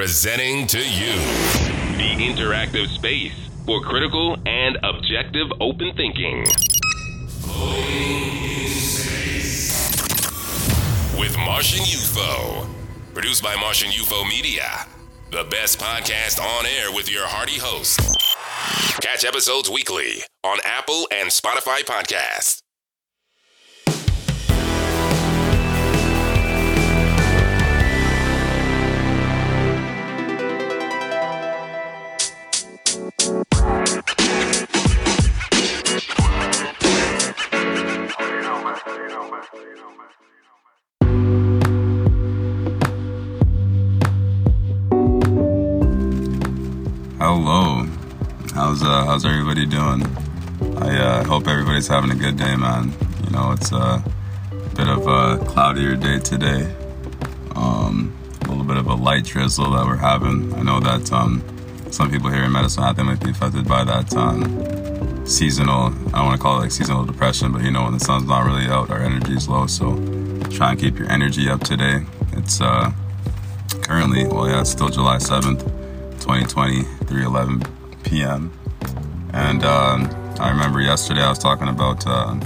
Presenting to you the interactive space for critical and objective open thinking. with Martian UFO. Produced by Martian UFO Media. The best podcast on air with your hearty host. Catch episodes weekly on Apple and Spotify podcasts. Hello. How's uh how's everybody doing? I uh, hope everybody's having a good day, man. You know, it's uh, a bit of a cloudier day today. Um, a little bit of a light drizzle that we're having. I know that um, some people here in Medicine Hat they might be affected by that um, seasonal. I don't want to call it like seasonal depression, but you know when the sun's not really out, our energy is low. So try and keep your energy up today. It's uh, currently, well, yeah, it's still July seventh. 2020, 3:11 p.m. And um, I remember yesterday I was talking about uh,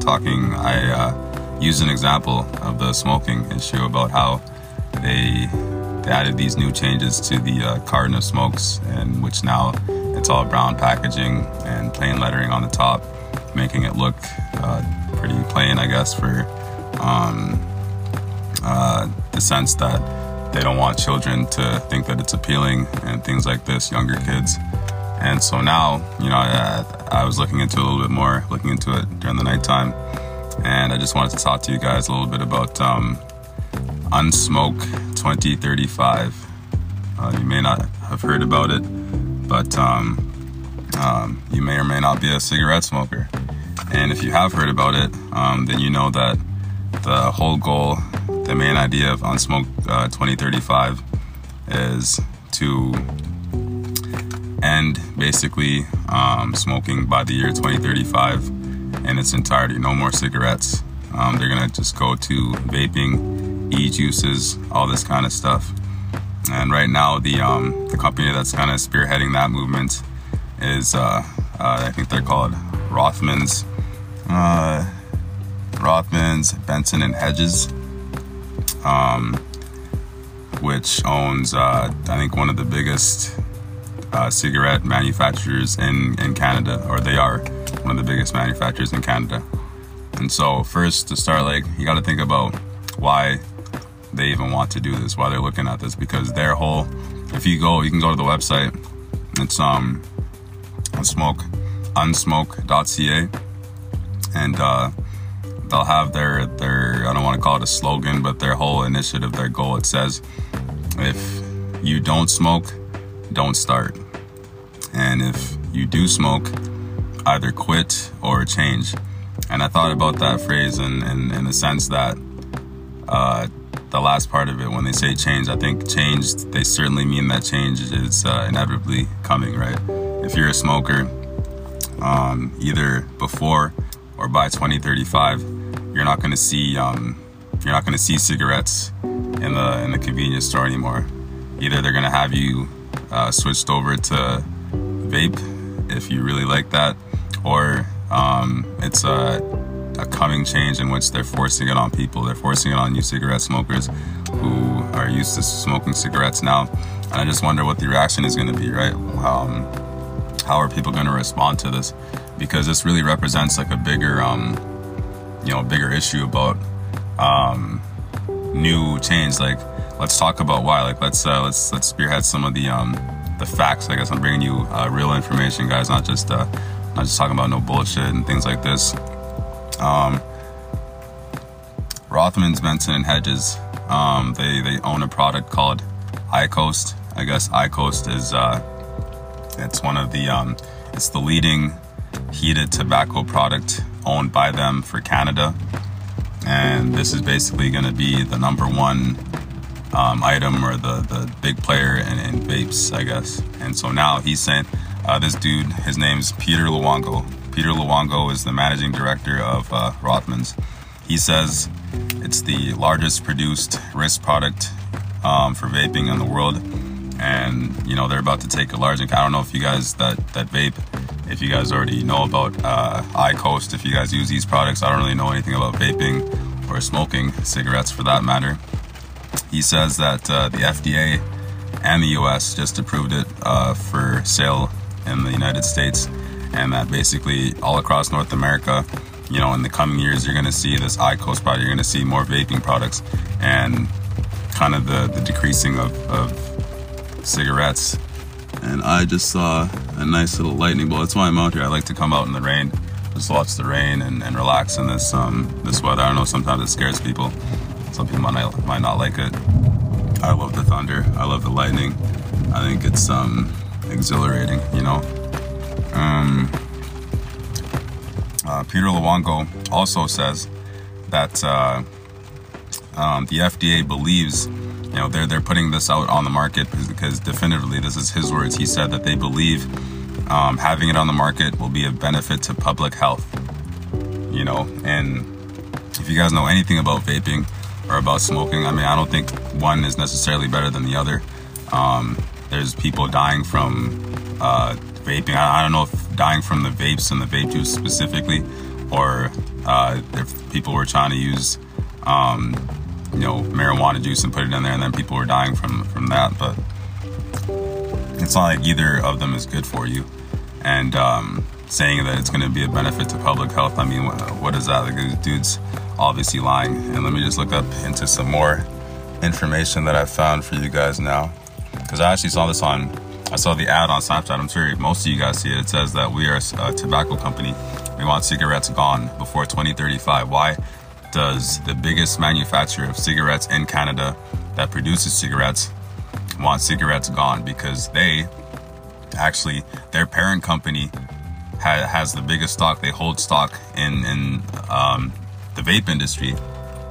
talking. I uh, used an example of the smoking issue about how they, they added these new changes to the uh, of smokes, and which now it's all brown packaging and plain lettering on the top, making it look uh, pretty plain, I guess, for um, uh, the sense that they don't want children to think that it's appealing and things like this, younger kids. And so now, you know, I, I, was looking into it a little bit more, looking into it during the nighttime. And I just wanted to talk to you guys a little bit about um, Unsmoke 2035. Uh, you may not have heard about it, but um, um, you may or may not be a cigarette smoker. And if you have heard about it, um, then you know that the whole goal the main idea of Unsmoke uh, 2035 is to end basically um, smoking by the year 2035 in its entirety. No more cigarettes. Um, they're gonna just go to vaping, e-juices, all this kind of stuff. And right now, the um, the company that's kind of spearheading that movement is uh, uh, I think they're called Rothmans, uh, Rothmans, Benson and Hedges um, which owns, uh, I think, one of the biggest uh, cigarette manufacturers in, in Canada, or they are one of the biggest manufacturers in Canada. And so, first to start, like, you got to think about why they even want to do this, why they're looking at this, because their whole, if you go, you can go to the website, it's um, unsmoke, unsmoke.ca, and uh, they'll have their their I don't want to call it a slogan, but their whole initiative, their goal. It says, if you don't smoke, don't start, and if you do smoke, either quit or change. And I thought about that phrase in in, in the sense that. Uh, the last part of it, when they say change, I think change, they certainly mean that change is uh, inevitably coming, right? If you're a smoker, um, either before or by 2035, you're not going to see um, you're not going to see cigarettes in the in the convenience store anymore. Either they're going to have you uh, switched over to vape if you really like that, or um, it's a, a coming change in which they're forcing it on people. They're forcing it on new cigarette smokers who are used to smoking cigarettes now. And I just wonder what the reaction is going to be, right? Um, how are people going to respond to this? Because this really represents like a bigger um, you know bigger issue about um, new change. Like, let's talk about why. Like, let's uh, let's let's spearhead some of the um, the facts. I guess I'm bringing you uh, real information, guys, not just uh, not just talking about no bullshit and things like this. Um, Rothmans, Benson, and Hedges. Um, they they own a product called IQOS. I guess IQOS is uh, it's one of the um, it's the leading heated tobacco product owned by them for Canada. And this is basically going to be the number one um, item or the, the big player in, in, vapes, I guess. And so now he's saying, uh, this dude, his name's Peter Luongo. Peter Luongo is the managing director of uh, Rothmans. He says it's the largest produced risk product um, for vaping in the world, and you know they're about to take a large. I don't know if you guys that that vape, if you guys already know about uh, IQOS, if you guys use these products. I don't really know anything about vaping or smoking cigarettes for that matter. He says that uh, the FDA and the U.S. just approved it uh, for sale in the United States, and that basically all across North America you know, in the coming years, you're going to see this IQOS product, you're going to see more vaping products, and kind of the, the decreasing of, of cigarettes. And I just saw a nice little lightning bolt. That's why I'm out here. I like to come out in the rain, just watch the rain and, and relax in this um, this weather. I don't know, sometimes it scares people. Some people might not, might not like it. I love the thunder. I love the lightning. I think it's um, exhilarating, you know. Um, uh, Peter Luongo also says that uh, um, the FDA believes, you know, they're they're putting this out on the market because, definitively, this is his words. He said that they believe um, having it on the market will be a benefit to public health. You know, and if you guys know anything about vaping or about smoking, I mean, I don't think one is necessarily better than the other. Um, there's people dying from uh, vaping. I, I, don't know if dying from the vapes and the vape juice specifically, or uh, if people were trying to use, um, you know, marijuana juice and put it in there, and then people were dying from from that. But it's not like either of them is good for you. And um, saying that it's going to be a benefit to public health, I mean, what, is that? Like, dude's obviously lying. And let me just look up into some more information that I found for you guys now, because I actually saw this on I saw the ad on Snapchat. I'm sure most of you guys see it. It says that we are a tobacco company. We want cigarettes gone before 2035. Why does the biggest manufacturer of cigarettes in Canada that produces cigarettes want cigarettes gone? Because they actually, their parent company ha- has the biggest stock. They hold stock in, in um, the vape industry,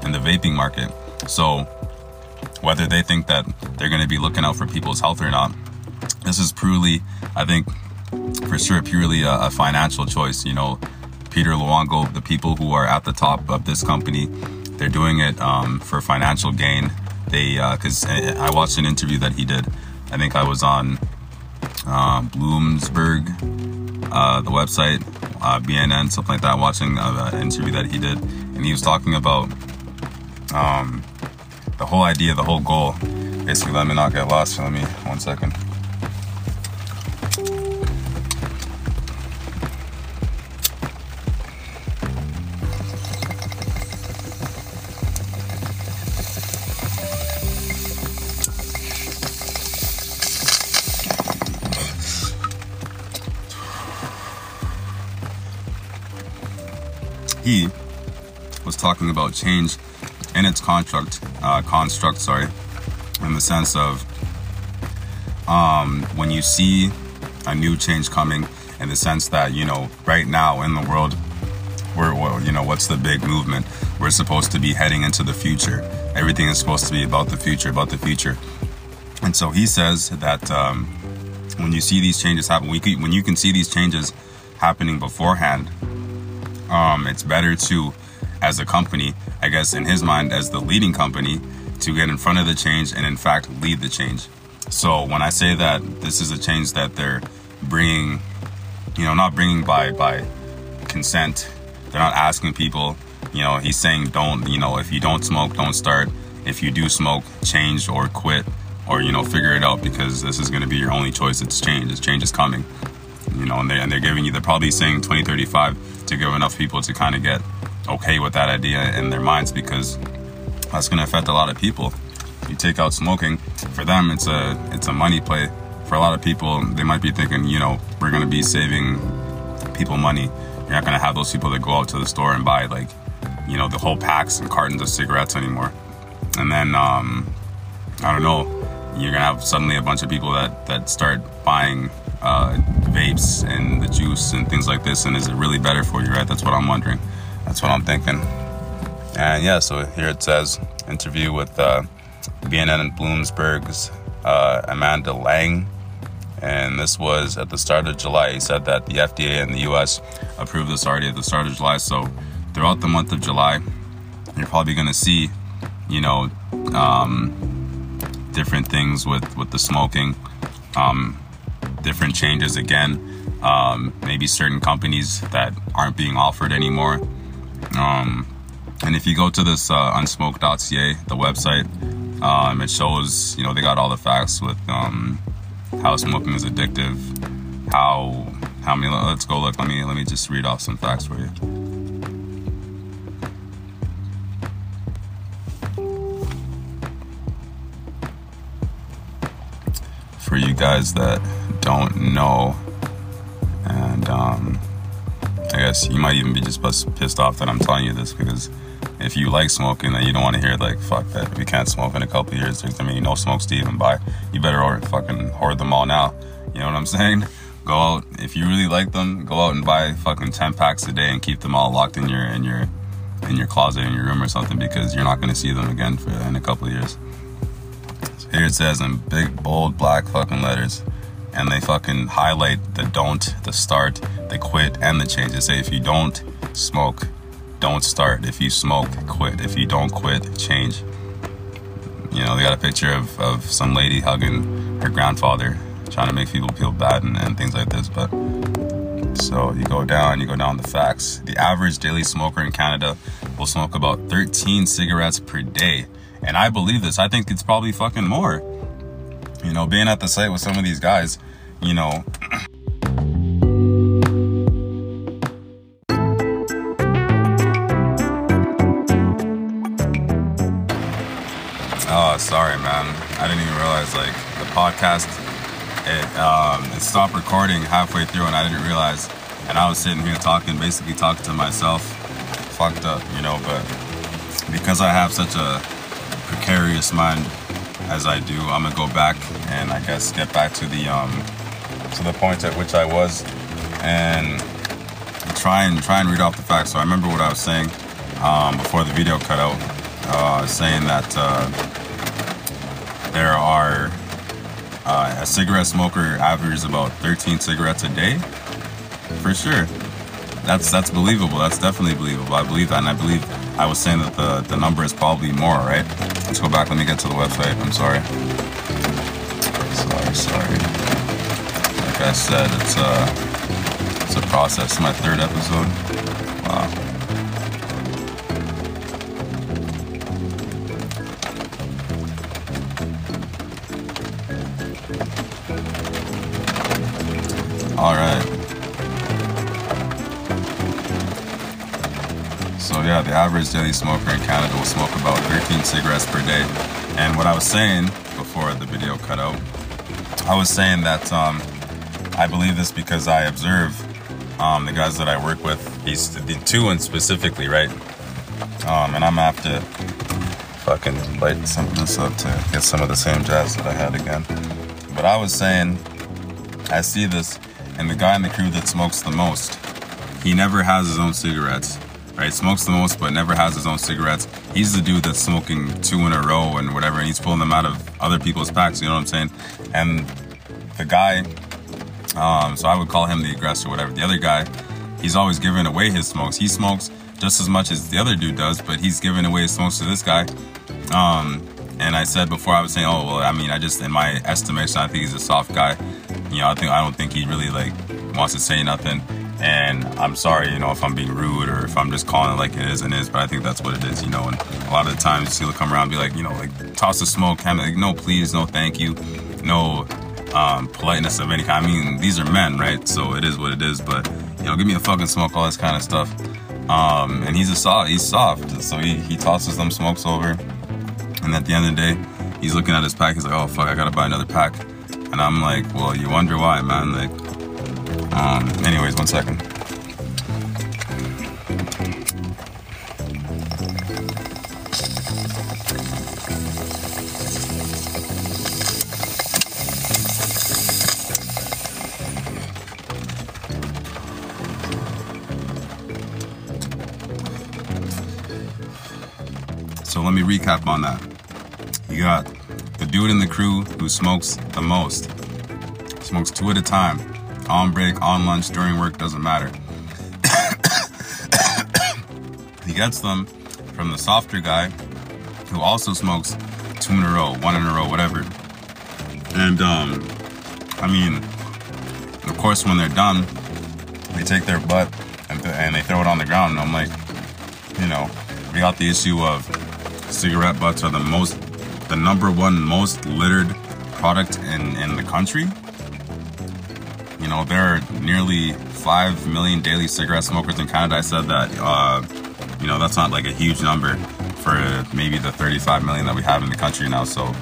in the vaping market. So whether they think that they're going to be looking out for people's health or not, this is purely, I think, for sure, purely a, a financial choice. You know, Peter Luongo, the people who are at the top of this company, they're doing it um, for financial gain. They, because uh, I watched an interview that he did. I think I was on uh, Bloomsburg, uh, the website, uh, BNN, something like that, watching an interview that he did, and he was talking about um, the whole idea, the whole goal. Basically, let me not get lost. Let me one second. Talking about change in its construct, uh, construct, sorry, in the sense of um, when you see a new change coming, in the sense that you know, right now in the world, we're, we're you know, what's the big movement? We're supposed to be heading into the future. Everything is supposed to be about the future, about the future. And so he says that um, when you see these changes happen, we can, when you can see these changes happening beforehand, um, it's better to, as a company, I guess in his mind, as the leading company, to get in front of the change and in fact lead the change. So when I say that this is a change that they're bringing, you know, not bringing by by consent, they're not asking people. You know, he's saying don't. You know, if you don't smoke, don't start. If you do smoke, change or quit, or you know, figure it out because this is going to be your only choice. It's change. This change is coming. You know, and they and they're giving you. They're probably saying 2035 to give enough people to kind of get okay with that idea in their minds because that's going to affect a lot of people. You take out smoking, for them it's a it's a money play. For a lot of people, they might be thinking, you know, we're going to be saving people money. You're not going to have those people that go out to the store and buy like, you know, the whole packs and cartons of cigarettes anymore. And then um, I don't know, you're gonna have suddenly a bunch of people that that start buying uh, vapes and the juice and things like this. And is it really better for you, right? That's what I'm wondering. That's what I'm thinking. And yeah, so here it says interview with uh, BNN and Bloomsburg's uh, Amanda Lang. And this was at the start of July. He said that the FDA and the US approved this already at the start of July. So throughout the month of July, you're probably going to see, you know, um, different things with with the smoking, um, different changes again. Um, maybe certain companies that aren't being offered anymore. Um, and if you go to this uh, unsmoke.ca, the website, um, it shows you know they got all the facts with um, how smoking is addictive, how how many. Let's go look. Let me let me just read off some facts for you. For you guys that don't know, and um, I guess you might even be just pissed off that I'm telling you this because if you like smoking, then you don't want to hear like fuck that we can't smoke in a couple years. There's I mean no smokes to even buy. You better order, fucking hoard them all now. You know what I'm saying? Go out if you really like them. Go out and buy fucking ten packs a day and keep them all locked in your in your in your closet in your room or something because you're not to see them again for in a couple years. So here it says in big bold black fucking letters and they fucking highlight the don't, the start, the quit, and the change. They say if you don't smoke, don't start. If you smoke, quit. If you don't quit, change. You know, they got a picture of, of some lady hugging her grandfather, trying to make people feel bad and, and things like this. But so you go down, you go down the facts. The average daily smoker in Canada will smoke about 13 cigarettes per day. And I believe this. I think it's probably fucking more. You know, being at the site with some of these guys, you know, Oh, sorry, man. I didn't even realize like the podcast it um, it stopped recording halfway through, and I didn't realize. And I was sitting here talking, basically talking to myself, fucked up, you know. But because I have such a precarious mind as I do, I'm gonna go back and I guess get back to the um to the point at which I was, and try and try and read off the facts. So I remember what I was saying um, before the video cut out, uh, saying that. Uh, there are uh, a cigarette smoker averages about 13 cigarettes a day for sure that's that's believable. That's definitely believable. I believe that and i believe i was saying that the the number is probably more right? Let's go back. Let me get to the website. I'm sorry. Sorry sorry. Like i said it's a it's a process. My third episode. Wow daily smoker in Canada will smoke about 13 cigarettes per day. And what I was saying before the video cut out, I was saying that um, I believe this because I observe um, the guys that I work with, these the two and specifically, right? Um, and I'm gonna have to fucking light some of this up to get some of the same jazz that I had again. But I was saying, I see this and the guy in the crew that smokes the most, he never has his own cigarettes. Right, smokes the most, but never has his own cigarettes. He's the dude that's smoking two in a row and whatever, and he's pulling them out of other people's packs. You know what I'm saying? And the guy, um, so I would call him the aggressor, whatever. The other guy, he's always giving away his smokes. He smokes just as much as the other dude does, but he's giving away his smokes to this guy. Um, and I said before, I was saying, oh well, I mean, I just in my estimation, I think he's a soft guy. You know, I think I don't think he really like wants to say nothing. And I'm sorry, you know, if I'm being rude or if I'm just calling it like it is and is, but I think that's what it is, you know. And a lot of the times he'll come around and be like, you know, like toss the smoke, kind of like, no, please, no, thank you, no um, politeness of any kind. I mean, these are men, right? So it is what it is. But you know, give me a fucking smoke, all this kind of stuff. Um, and he's a soft, he's soft, so he he tosses them smokes over. And at the end of the day, he's looking at his pack. He's like, oh, fuck, I gotta buy another pack. And I'm like, well, you wonder why, man. Like, um, anyways, one second. So let me recap on that. You got the dude in the crew who smokes the most. Smokes two at a time. On break, on lunch, during work, doesn't matter. he gets them from the softer guy who also smokes two in a row, one in a row, whatever. And um, I mean, of course, when they're done, they take their butt and, th- and they throw it on the ground. And I'm like, you know, we got the issue of cigarette butts are the most, the number one most littered product in, in the country. You know, there are nearly 5 million daily cigarette smokers in Canada. I said that, uh, you know, that's not like a huge number for maybe the 35 million that we have in the country now. So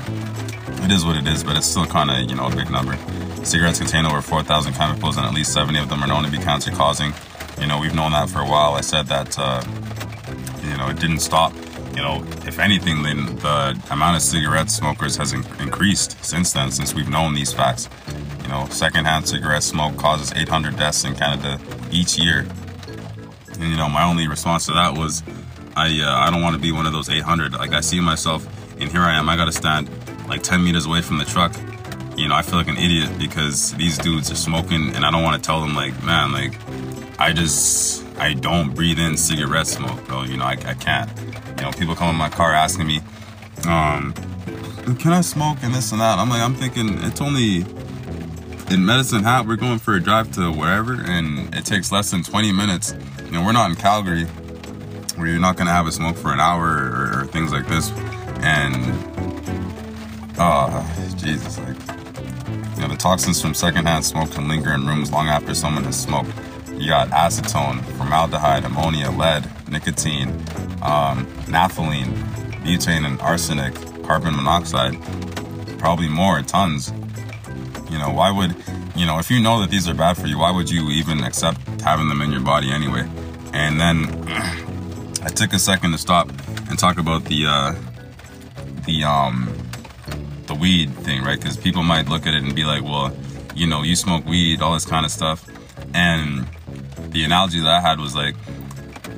it is what it is, but it's still kind of, you know, a big number. Cigarettes contain over 4,000 chemicals, and at least 70 of them are known to be cancer causing. You know, we've known that for a while. I said that, uh, you know, it didn't stop. You know, if anything, then the amount of cigarette smokers has in- increased since then, since we've known these facts. You know, secondhand cigarette smoke causes 800 deaths in Canada each year. And, you know, my only response to that was, I uh, I don't want to be one of those 800. Like I see myself, and here I am. I got to stand like 10 meters away from the truck. You know, I feel like an idiot because these dudes are smoking, and I don't want to tell them like, man, like I just I don't breathe in cigarette smoke, bro. You know, I, I can't. You know, people come in my car asking me, um, can I smoke and this and that? I'm like, I'm thinking it's only in Medicine Hat. We're going for a drive to wherever, and it takes less than 20 minutes. You know, we're not in Calgary where you're not gonna have a smoke for an hour or, or things like this. And oh Jesus, like you know, the toxins from secondhand smoke can linger in rooms long after someone has smoked. You got acetone, formaldehyde, ammonia, lead, nicotine, um, naphthalene, butane, and arsenic, carbon monoxide, probably more, tons. You know, why would, you know, if you know that these are bad for you, why would you even accept having them in your body anyway? And then I took a second to stop and talk about the uh, the um the weed thing, right? Because people might look at it and be like, well, you know, you smoke weed, all this kind of stuff. And the analogy that I had was like,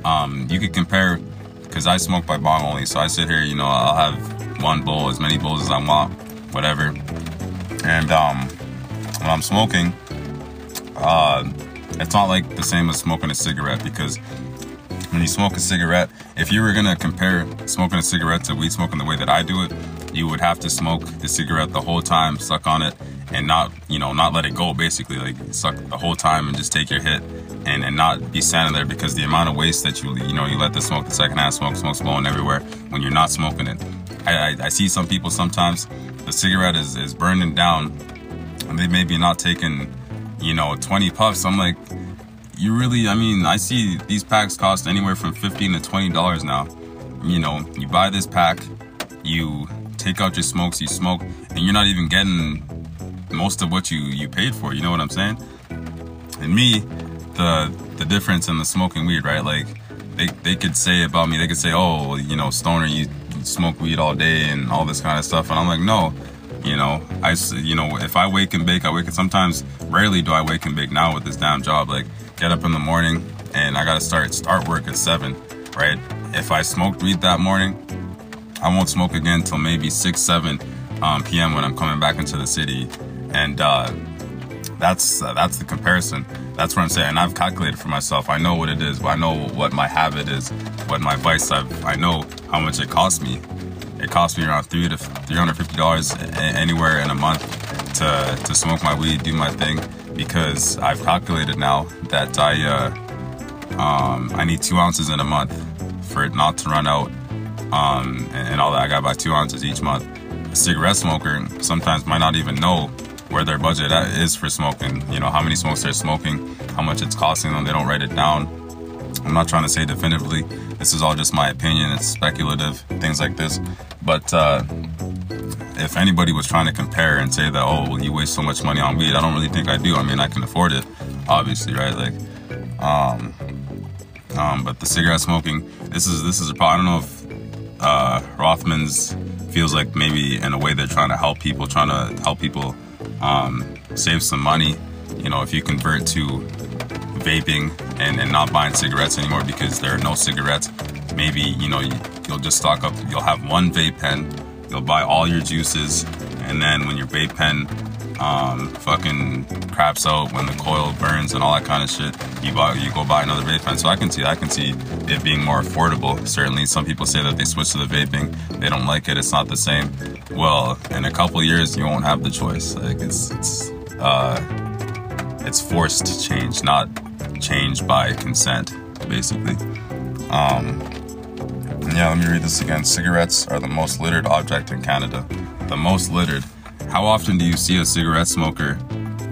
um, you could compare, because I smoke by bong only, so I sit here, you know, I'll have one bowl, as many bowls as I want, whatever. And um, when I'm smoking, uh, it's not like the same as smoking a cigarette because when you smoke a cigarette, if you were gonna compare smoking a cigarette to weed smoking the way that I do it, you would have to smoke the cigarette the whole time, suck on it, and not, you know, not let it go basically, like suck the whole time and just take your hit and, and not be standing there because the amount of waste that you, you know, you let the smoke, the second secondhand smoke, smoke's blowing everywhere when you're not smoking it. I, I, I see some people sometimes, the cigarette is, is burning down and they maybe not taking, you know, 20 puffs. I'm like, you really, I mean, I see these packs cost anywhere from 15 to $20 now. You know, you buy this pack, you take out your smokes, you smoke, and you're not even getting most of what you, you paid for. You know what I'm saying? And me, the the difference in the smoking weed, right? Like they, they could say about me, they could say, oh, you know, stoner, you smoke weed all day and all this kind of stuff. And I'm like, no, you know, I, you know, if I wake and bake, I wake and sometimes, rarely do I wake and bake now with this damn job. Like get up in the morning and I gotta start start work at seven, right? If I smoked weed that morning, I won't smoke again until maybe six, seven um, p.m. when I'm coming back into the city, and uh, that's uh, that's the comparison. That's what I'm saying. And I've calculated for myself. I know what it is. I know what my habit is, what my vice. I've, I know how much it costs me. It costs me around three to three hundred fifty dollars anywhere in a month to to smoke my weed, do my thing, because I've calculated now that I uh, um, I need two ounces in a month for it not to run out, um, and, and all that. I got about two ounces each month. A cigarette smoker sometimes might not even know where their budget is for smoking. You know, how many smokes they're smoking, how much it's costing them. They don't write it down. I'm not trying to say definitively. This is all just my opinion. It's speculative, things like this. But uh, if anybody was trying to compare and say that, oh, well, you waste so much money on weed, I don't really think I do. I mean, I can afford it, obviously, right? Like, um, um, but the cigarette smoking, this is this is a problem. I don't know if uh, Rothman's feels like maybe in a way they're trying to help people, trying to help people um, save some money. You know, if you convert to vaping and, and not buying cigarettes anymore because there are no cigarettes, maybe you know you, you'll just stock up. You'll have one vape pen. You'll buy all your juices, and then when your vape pen um, fucking craps out when the coil burns and all that kind of shit. You buy, you go buy another vape pen. So I can see, I can see it being more affordable. Certainly, some people say that they switch to the vaping, they don't like it, it's not the same. Well, in a couple years, you won't have the choice. Like it's, it's, uh, it's forced to change, not change by consent, basically. Um, yeah, let me read this again. Cigarettes are the most littered object in Canada. The most littered. How often do you see a cigarette smoker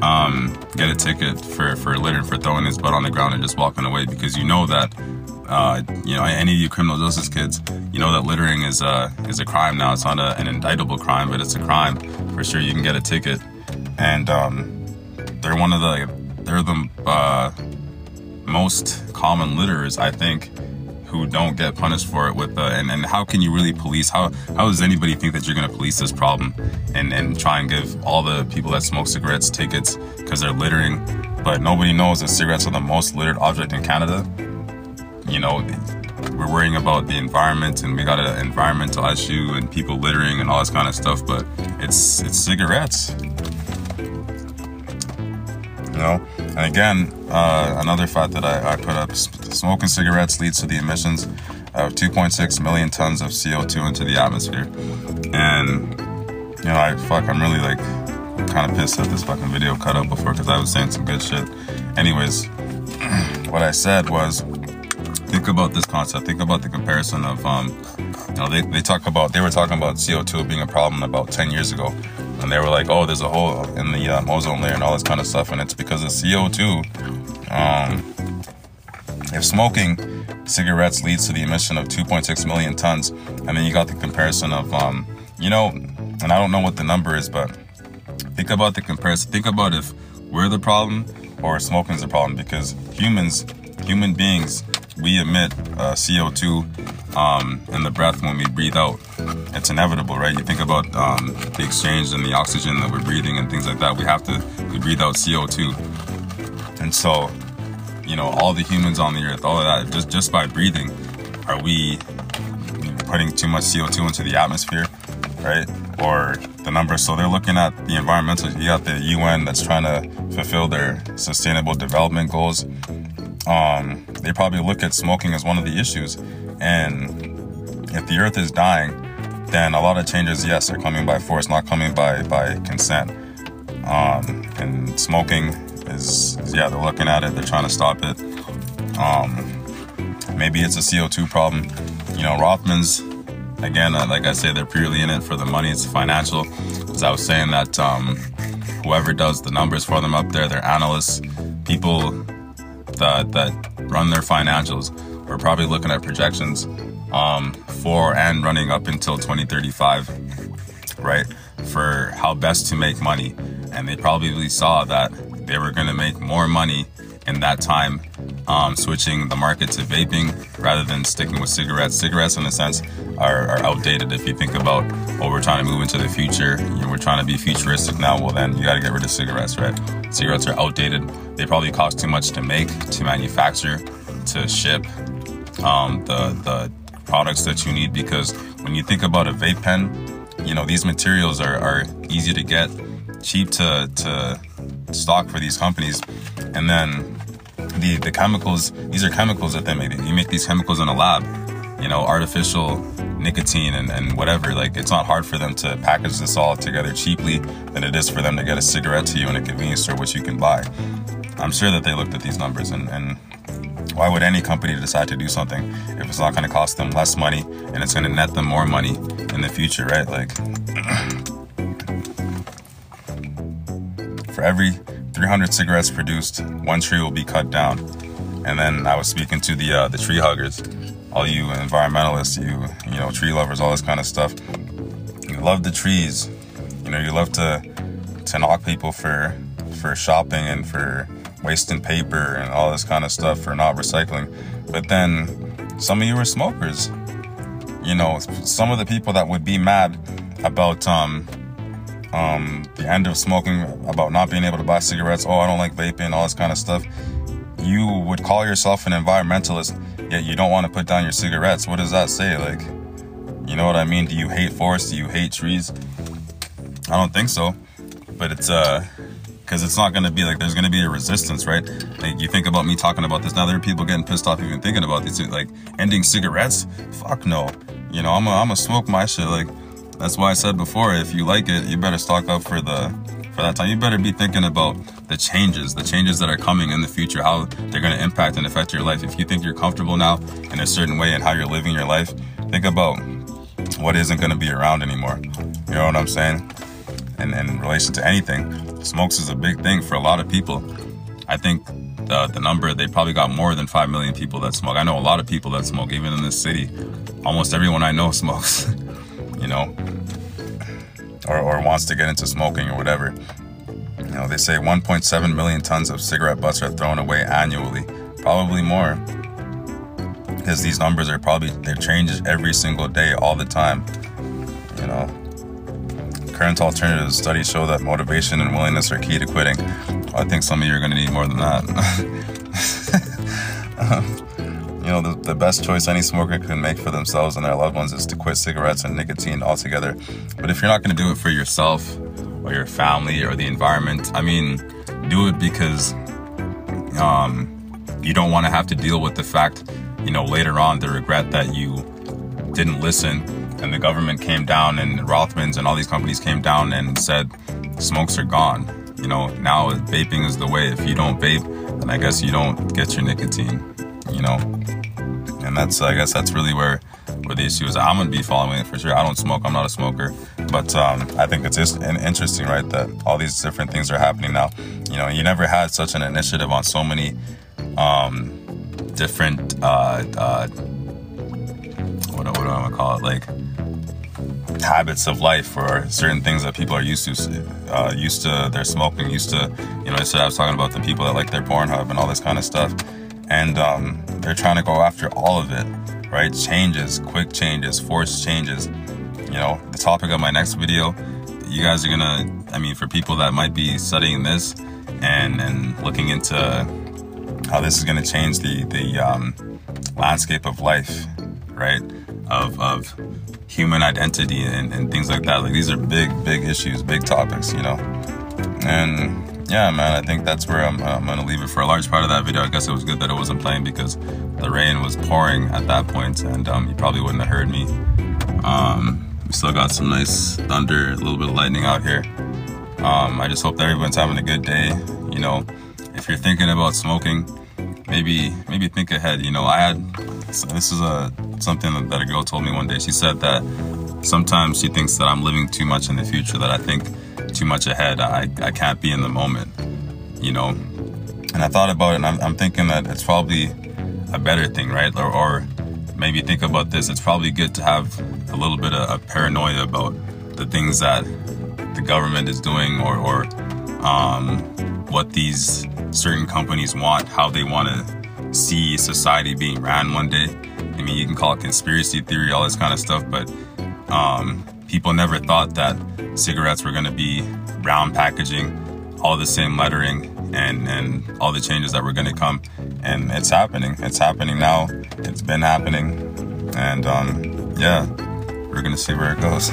um, get a ticket for, for litter, for throwing his butt on the ground and just walking away? Because you know that, uh, you know, any of you criminal justice kids, you know that littering is a, is a crime now. It's not a, an indictable crime, but it's a crime. For sure, you can get a ticket. And um, they're one of the, they're the uh, most common litterers, I think who don't get punished for it with the and, and how can you really police how how does anybody think that you're going to police this problem and and try and give all the people that smoke cigarettes tickets because they're littering but nobody knows that cigarettes are the most littered object in canada? You know we're worrying about the environment and we got an environmental issue and people littering and all this kind of stuff but it's it's cigarettes. You know and again uh, another fact that I, I put up smoking cigarettes leads to the emissions of 2.6 million tons of CO2 into the atmosphere. And, you know, I fuck, I'm really like kind of pissed that this fucking video cut out before because I was saying some good shit. Anyways, what I said was think about this concept. Think about the comparison of, um, you know, they, they talk about, they were talking about CO2 being a problem about 10 years ago and they were like, "Oh, there's a hole in the um, ozone layer and all this kind of stuff," and it's because of CO2. Um, if smoking cigarettes leads to the emission of 2.6 million tons, and then you got the comparison of, um, you know, and I don't know what the number is, but think about the comparison. Think about if we're the problem or smoking's the problem, because humans, human beings, we emit uh, CO2 um, in the breath when we breathe out. It's inevitable, right? You think about um, the exchange and the oxygen that we're breathing and things like that. We have to we breathe out CO2, and so you know all the humans on the earth, all of that, just just by breathing, are we putting too much CO2 into the atmosphere, right? Or the numbers. So they're looking at the environmental. You got the UN that's trying to fulfill their sustainable development goals um, they probably look at smoking as one of the issues. And if the earth is dying, then a lot of changes, yes, are coming by force, not coming by, by consent. Um, and smoking is, is, yeah, they're looking at it, they're trying to stop it. Um, maybe it's a CO2 problem. You know, Rothmans, again, uh, like I say, they're purely in it for the money, it's financial. As I was saying, that um, whoever does the numbers for them up there, they're analysts, people that that run their financials we're probably looking at projections um, for and running up until 2035, right? For how best to make money. And they probably saw that they were going to make more money in that time um, switching the market to vaping rather than sticking with cigarettes. Cigarettes, in a sense, are, are, outdated. If you think about what we're trying to move into the future, you know, we're trying to be futuristic now. Well, then you got to get rid of cigarettes, right? Cigarettes are outdated. They probably cost too much to make, to manufacture, to ship. Um, the the products that you need because when you think about a vape pen, you know these materials are, are easy to get, cheap to to stock for these companies, and then the the chemicals. These are chemicals that they make. You make these chemicals in a lab. You know, artificial nicotine and, and whatever. Like it's not hard for them to package this all together cheaply than it is for them to get a cigarette to you in a convenience store, which you can buy. I'm sure that they looked at these numbers and, and why would any company decide to do something if it's not going to cost them less money and it's going to net them more money in the future, right? Like, for every 300 cigarettes produced, one tree will be cut down. And then I was speaking to the uh, the tree huggers, all you environmentalists, you you know tree lovers, all this kind of stuff. You love the trees, you know. You love to to knock people for for shopping and for wasting paper and all this kind of stuff for not recycling. But then some of you are smokers. You know, some of the people that would be mad about um, um, the end of smoking, about not being able to buy cigarettes, oh, I don't like vaping, all this kind of stuff. You would call yourself an environmentalist, yet you don't want to put down your cigarettes. What does that say? Like, you know what I mean? Do you hate forests? Do you hate trees? I don't think so. but it's uh because it's not going to be like there's going to be a resistance right like you think about me talking about this now there are people getting pissed off even thinking about these like ending cigarettes fuck no you know i'm a, I'm a smoke my shit like that's why i said before if you like it you better stock up for the for that time you better be thinking about the changes the changes that are coming in the future how they're going to impact and affect your life if you think you're comfortable now in a certain way and how you're living your life think about what isn't going to be around anymore you know what i'm saying and in relation to anything, smokes is a big thing for a lot of people. I think the, the number, they probably got more than 5 million people that smoke. I know a lot of people that smoke, even in this city. Almost everyone I know smokes, you know, or, or wants to get into smoking or whatever. You know, they say 1.7 million tons of cigarette butts are thrown away annually, probably more. Because these numbers are probably, they're change every single day, all the time. You know, current alternatives, studies show that motivation and willingness are key to quitting. I think some of you are going to need more than that. Um, you know, the, the best choice any smoker can make for themselves and their loved ones is to quit cigarettes and nicotine altogether. But if you're not going to do it for yourself or your family or the environment, I mean, do it because um, you don't want to have to deal with the fact, you know, later on the regret that you didn't listen and the government came down and Rothmans and all these companies came down and said smokes are gone. You know, now vaping is the way. If you don't vape, then I guess you don't get your nicotine. You know, and that's I guess that's really where where the issue is. I'm gonna be following it for sure. I don't smoke. I'm not a smoker, but um, I think it's just interesting, right? That all these different things are happening now. You know, you never had such an initiative on so many um, different. Uh, uh, what, what do I want to call it? Like habits of life or certain things that people are used to uh, used to their smoking used to you know I said I was talking about the people that like their Pornhub and all this kind of stuff and um, they're trying to go after all of it right changes quick changes forced changes you know the topic of my next video you guys are gonna I mean for people that might be studying this and and looking into how this is gonna change the the um, landscape of life right of, of human identity and, and things like that. Like these are big, big issues, big topics, you know. And yeah, man, I think that's where I'm, I'm gonna leave it for a large part of that video. I guess it was good that it wasn't playing because the rain was pouring at that point, and um, you probably wouldn't have heard me. Um, we still got some nice thunder, a little bit of lightning out here. Um, I just hope that everyone's having a good day. You know, if you're thinking about smoking, maybe maybe think ahead. You know, I had this is a something that a girl told me one day. She said that sometimes she thinks that I'm living too much in the future, that I think too much ahead. I, I can't be in the moment, you know? And I thought about it and I'm, I'm thinking that it's probably a better thing, right? Or, or maybe think about this. It's probably good to have a little bit of, of paranoia about the things that the government is doing or, or um, what these certain companies want, how they want to see society being ran one day. I mean, you can call it conspiracy theory, all this kind of stuff, but um, people never thought that cigarettes were going to be round packaging, all the same lettering, and and all the changes that were going to come. And it's happening. It's happening now. It's been happening, and um, yeah, we're going to see where it goes.